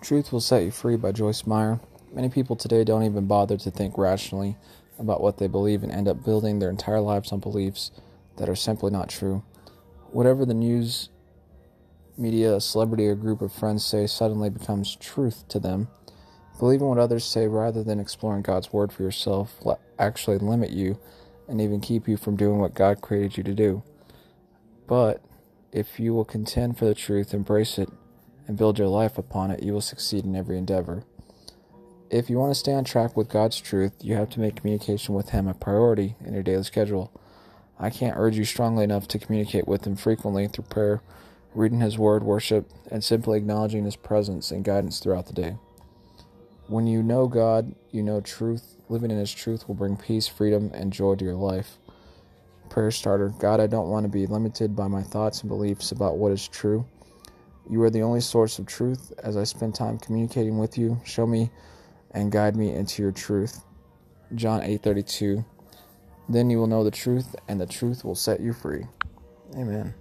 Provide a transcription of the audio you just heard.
Truth Will Set You Free by Joyce Meyer. Many people today don't even bother to think rationally about what they believe and end up building their entire lives on beliefs that are simply not true. Whatever the news, media, a celebrity, or group of friends say suddenly becomes truth to them. Believing what others say rather than exploring God's Word for yourself will actually limit you and even keep you from doing what God created you to do. But if you will contend for the truth, embrace it, and build your life upon it, you will succeed in every endeavor. If you want to stay on track with God's truth, you have to make communication with Him a priority in your daily schedule. I can't urge you strongly enough to communicate with Him frequently through prayer, reading His Word, worship, and simply acknowledging His presence and guidance throughout the day. When you know God, you know truth. Living in His truth will bring peace, freedom, and joy to your life. Prayer starter God, I don't want to be limited by my thoughts and beliefs about what is true. You are the only source of truth. As I spend time communicating with you, show me and guide me into your truth. John 8:32. Then you will know the truth and the truth will set you free. Amen.